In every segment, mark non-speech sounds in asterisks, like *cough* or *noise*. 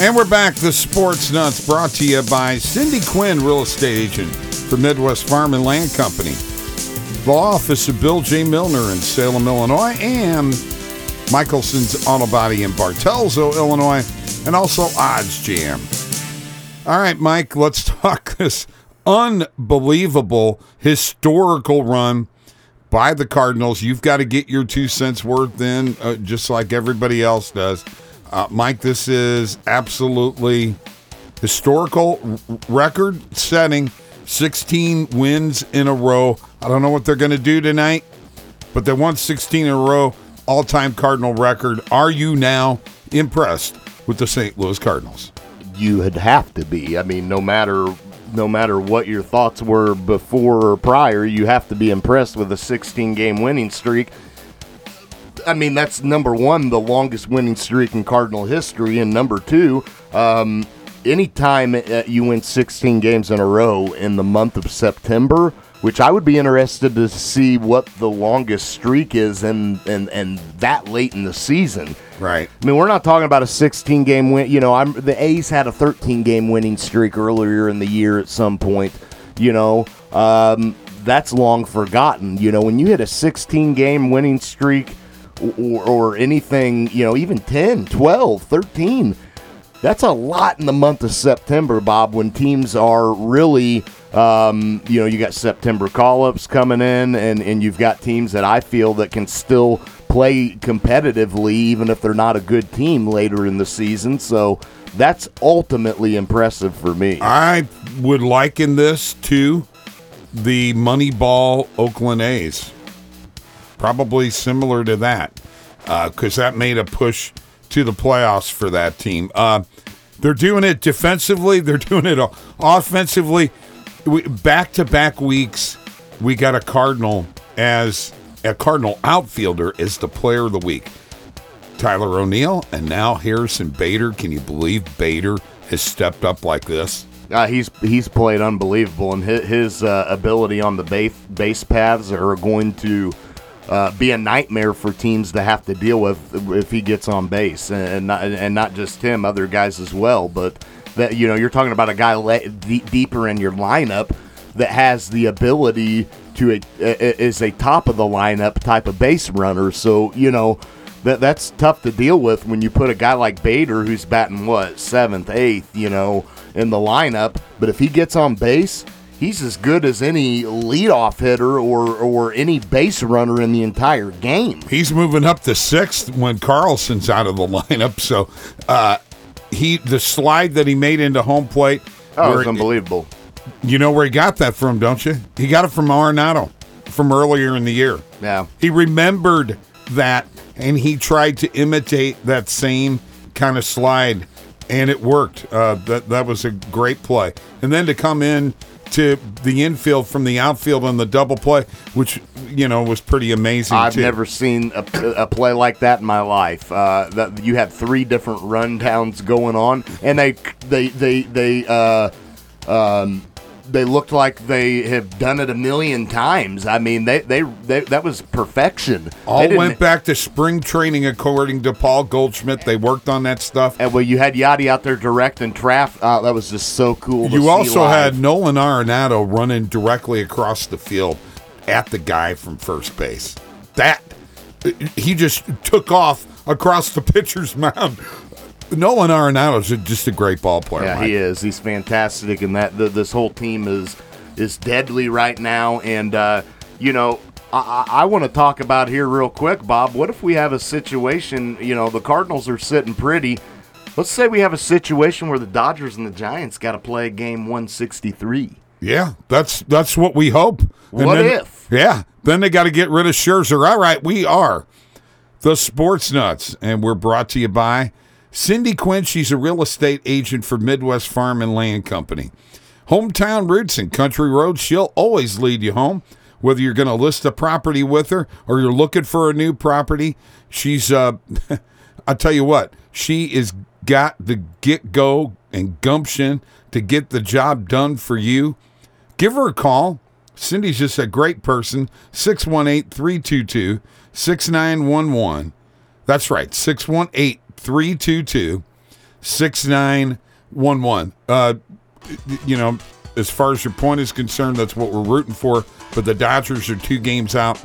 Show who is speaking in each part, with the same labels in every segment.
Speaker 1: And we're back. The Sports Nutz brought to you by Cindy Quinn, real estate agent for Midwest Farm and Land Company. The office of Bill J. Milner in Salem, Illinois, and Michelson's Auto Body in Bartelso, Illinois, and also OddsJam. All right, Mike, let's *laughs* talk this unbelievable historical run by the Cardinals. You've got to get your two cents worth in, uh, just like everybody else does. Uh, Mike, this is absolutely historical record setting 16 wins in a row. I don't know what they're going to do tonight, but they won 16 in a row, all time Cardinal record. Are you now impressed with the St. Louis Cardinals?
Speaker 2: You would have to be. I mean, no matter no matter what your thoughts were before or prior, you have to be impressed with a 16 game winning streak. I mean, that's number one, the longest winning streak in Cardinal history, and number two, um, anytime uh, you win 16 games in a row in the month of September, which I would be interested to see what the longest streak is and and and that late in the season.
Speaker 1: Right.
Speaker 2: I mean, we're not talking about a 16 game win. You know, I'm the A's had a 13 game winning streak earlier in the year at some point. You know, um, that's long forgotten. You know, when you hit a 16 game winning streak or, or anything, you know, even 10, 12, 13, that's a lot in the month of September, Bob, when teams are really, um, you know, you got September call ups coming in, and, and you've got teams that I feel that can still play competitively, even if they're not a good team later in the season. So that's ultimately impressive for me.
Speaker 1: I would liken this to the Moneyball Oakland A's. Probably similar to that, because uh, that made a push to the playoffs for that team. Uh, they're doing it defensively. *laughs* They're doing it offensively. Back to back weeks, we got a Cardinal as a Cardinal outfielder as the player of the week. Tyler O'Neill and now Harrison Bader. Can you believe Bader has stepped up like this?
Speaker 2: Uh, he's he's played unbelievable, and his, his uh, ability on the base base paths are going to uh, be a nightmare for teams to have to deal with if he gets on base, and not, and not just him, other guys as well. But that you know, you're talking about a guy le- d- deeper in your lineup that has the ability to a, a, is a top of the lineup type of base runner. So you know that that's tough to deal with when you put a guy like Bader who's batting what seventh, eighth, you know, in the lineup. But if he gets on base, he's as good as any leadoff hitter or or any base runner in the entire game.
Speaker 1: He's moving up to sixth when Carlson's out of the *laughs* lineup. So uh, he the slide that he made into home plate.
Speaker 2: Oh, it's unbelievable.
Speaker 1: You know where he got that from, don't you? He got it from Arenado from earlier in the year.
Speaker 2: Yeah.
Speaker 1: He remembered that and he tried to imitate that same kind of slide and it worked. Uh, that that was a great play. And then to come in to the infield from the outfield on the double play, which you know was pretty amazing.
Speaker 2: I've
Speaker 1: too.
Speaker 2: never seen a, a, play like that in my life. Uh, that you had three different rundowns going on, and they they they they uh, um, they looked like they have done it a million times. I mean, they they, they that was perfection.
Speaker 1: All went back to spring training, according to Paul Goldschmidt. They worked on that stuff.
Speaker 2: And well, you had Yadi out there directing Traff. Uh, that was just so cool.
Speaker 1: You also live. had Nolan Arenado running directly across the field at the guy from first base. That he just took off across the *laughs* pitcher's mound Nolan Arenado is just a great ball player.
Speaker 2: Yeah,
Speaker 1: Mike.
Speaker 2: he is. He's fantastic, and that the, this whole team is is deadly right now. And uh, you know, I, I want to talk about here real quick, Bob. What if we have a situation? You know, the Cardinals are sitting pretty. Let's say we have a situation where the Dodgers and the Giants got to play game 163.
Speaker 1: Yeah, that's that's what we hope.
Speaker 2: And what
Speaker 1: then,
Speaker 2: if?
Speaker 1: Yeah, then they got to get rid of Scherzer. All right, we are the Sports Nutz, and we're brought to you by Cindy Quinn, she's a real estate agent for Midwest Farm and Land Company. Hometown roots and country roads, she'll always lead you home. Whether you're going to list a property with her or you're looking for a new property, she's, uh, *laughs* I'll tell you what, she is got the get go and gumption to get the job done for you. Give her a call. Cindy's just a great person. 618 322 6911. That's right, 618 322 6911. Uh, you know, as far as your point is concerned, that's what we're rooting for. But the Dodgers are two games out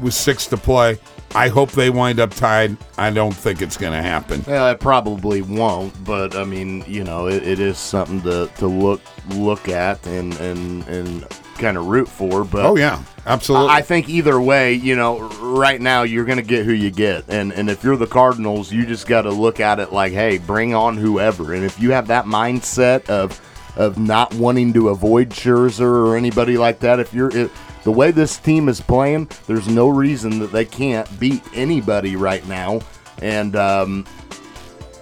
Speaker 1: with six to play. I hope they wind up tied. I don't think it's going to happen.
Speaker 2: Yeah, it probably won't, but I mean, you know, it, it is something to, to look look at and and and kind of root for. But
Speaker 1: Oh yeah, absolutely.
Speaker 2: I think either way, you know, right now you're going to get who you get, and and if you're the Cardinals, you just got to look at it like, hey, bring on whoever, and if you have that mindset of of not wanting to avoid Scherzer or anybody like that, if you're if, the way this team is playing, there's no reason that they can't beat anybody right now, and um,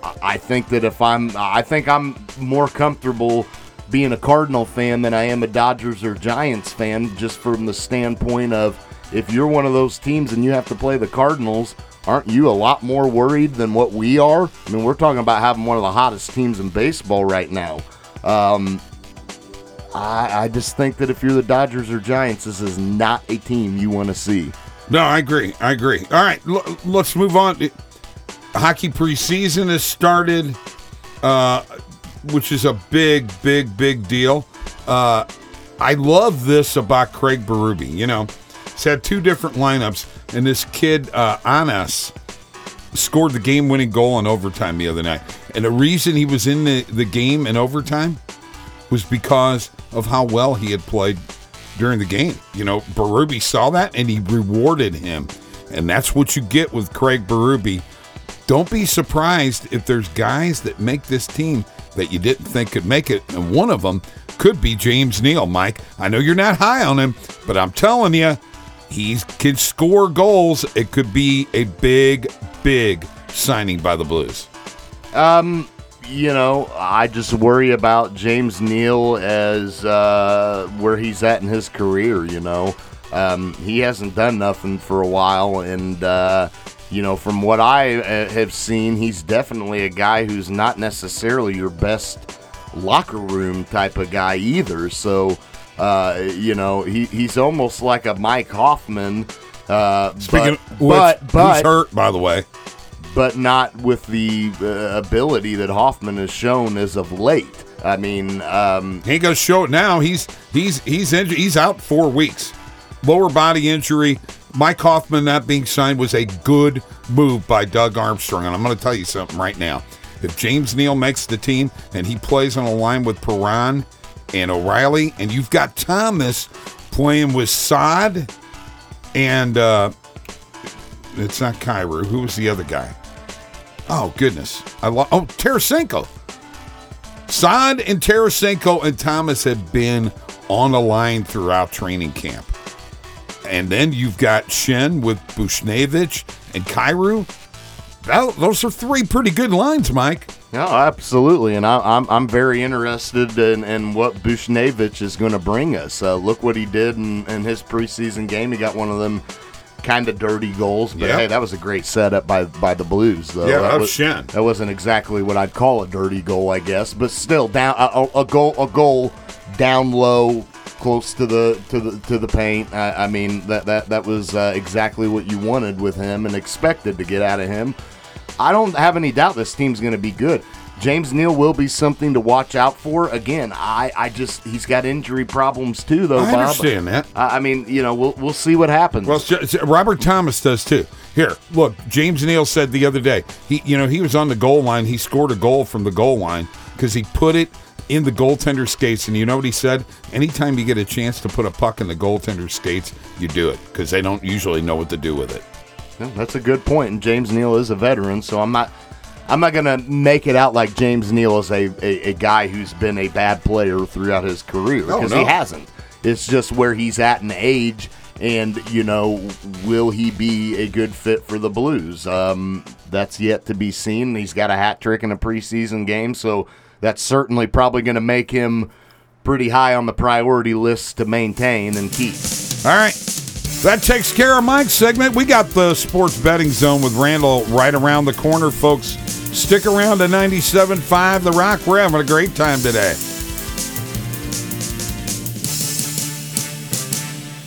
Speaker 2: I- I think that if I'm, I think I'm more comfortable being a Cardinal fan than I am a Dodgers or Giants fan, just from the standpoint of if you're one of those teams and you have to play the Cardinals, aren't you a lot more worried than what we are? I mean, we're talking about having one of the hottest teams in baseball right now. Um, I, I just think that if you're the Dodgers or Giants, this is not a team you want to see.
Speaker 1: No, I agree. I agree. All right, l- let's move on. Hockey preseason has started, uh, which is a big, big, big deal. Uh, I love this about Craig Berube. You know, he's had two different lineups, and this kid uh, Anas scored the game-winning goal in overtime the other night. And the reason he was in the, the game in overtime was because of how well he had played during the game. You know, Berube saw that and he rewarded him. And that's what you get with Craig Berube. Don't be surprised if there's guys that make this team that you didn't think could make it. And one of them could be James Neal, Mike. I know you're not high on him, but I'm telling you, he can score goals. It could be a big, big signing by the Blues.
Speaker 2: Um, you know, I just worry about James Neal as uh, where he's at in his career. You know, um, he hasn't done nothing for a while, and uh, you know, from what I uh, have seen, he's definitely a guy who's not necessarily your best locker room type of guy either. So, uh, you know, he, he's almost like a Mike Hoffman. Uh,
Speaker 1: Speaking
Speaker 2: but,
Speaker 1: of
Speaker 2: but,
Speaker 1: which,
Speaker 2: but
Speaker 1: who's hurt, by the way.
Speaker 2: but not with the uh, ability that Hoffman has shown as of late. I mean, um,
Speaker 1: He gonna show it now. He's he's he's injured. He's out four weeks. Lower body injury. Mike Hoffman not being signed was a good move by Doug Armstrong. And I'm gonna tell you something right now. If James Neal makes the team and he plays on a line with Perron and O'Reilly, and you've got Thomas playing with Saad and uh it's not Kyrou. Who was the other guy? Oh goodness. I lo- oh Tarasenko. Saad and Tarasenko and Thomas have been on the line throughout training camp. And then you've got Schenn with Buchnevich and Kyrou. That, those are three pretty good lines, Mike.
Speaker 2: no, absolutely, and I, I'm I'm very interested in, in what Buchnevich is going to bring us. Uh, look what he did in, in his preseason game. He got one of them kind of dirty goals, but
Speaker 1: Yeah.
Speaker 2: hey, that was a great setup by by the Blues. Though
Speaker 1: Yeah,
Speaker 2: that
Speaker 1: was Schenn.
Speaker 2: That wasn't exactly what I'd call a dirty goal, I guess, but still down a- a goal a goal down low, close to the to the to the paint. I, I mean that that that was uh, exactly what you wanted with him and expected to get out of him. I don't have any doubt this team's going to be good. James Neal will be something to watch out for. Again, I, I just he's got injury problems too, though.
Speaker 1: I
Speaker 2: Bob.
Speaker 1: understand that.
Speaker 2: I, I mean, you know, we'll we'll see what happens.
Speaker 1: Well, Robert Thomas does too. Here, look, James Neal said the other day, he you know, he was on the goal line, he scored a goal from the goal line because he put it in the goaltender skates and you know what he said? Anytime you get a chance to put a puck in the goaltender skates, you do it because they don't usually know what to do with it.
Speaker 2: Yeah, that's a good point. And James Neal is a veteran, so I'm not I'm not gonna make it out like James Neal is a, a, a guy who's been a bad player throughout his career
Speaker 1: Oh,
Speaker 2: because
Speaker 1: no.
Speaker 2: he hasn't. It's just where he's at in age, and you know, will he be a good fit for the Blues? Um, that's yet to be seen. He's got a hat trick in a preseason game, so that's certainly probably going to make him pretty high on the priority list to maintain and keep.
Speaker 1: All right. That takes care of Mike's segment. We got the sports betting zone with Randall right around the corner, folks. Stick around to 97.5 The Rock. We're having a great time today.